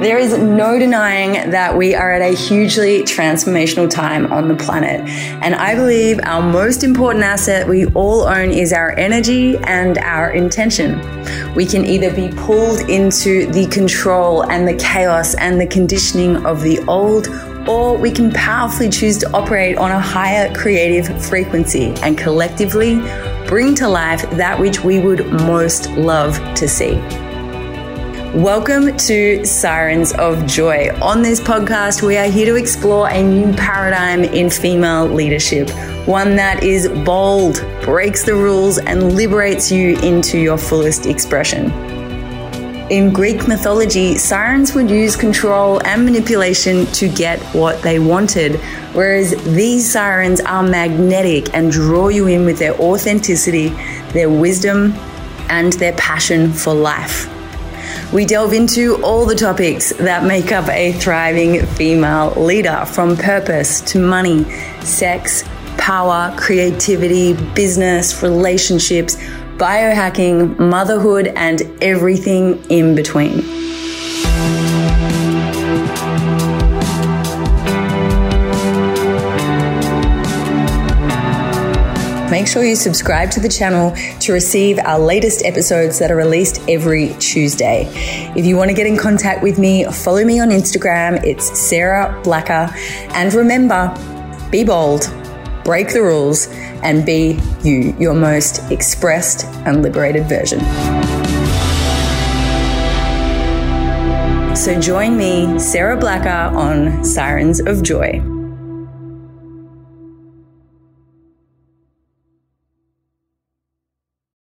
no denying that we are at a hugely transformational time on the planet. And I believe our most important asset we all own is our energy and our intention. We can either be pulled into the control and the chaos and the conditioning of the old or we can powerfully choose to operate on a higher creative frequency and collectively bring to life that which we would most love to see. Welcome to Sirens of Joy. On this podcast, we are here to explore a new paradigm in female leadership, one that is bold, breaks the rules, and liberates you into your fullest expression. In Greek mythology, sirens would use control and manipulation to get what they wanted, whereas these sirens are magnetic and draw you in with their authenticity, their wisdom, and their passion for life. We delve into all the topics that make up a thriving female leader from purpose to money, sex, power, creativity, business, relationships biohacking, motherhood, and everything in between. Make sure you subscribe to the channel to receive our latest episodes that are released every Tuesday. If you want to get in contact with me, follow me on Instagram. It's Sarah Blacker. And remember, be bold, break the rules, and be you, your most expressed and liberated version. So join me, Sarah Blacker, on Sirens of Joy.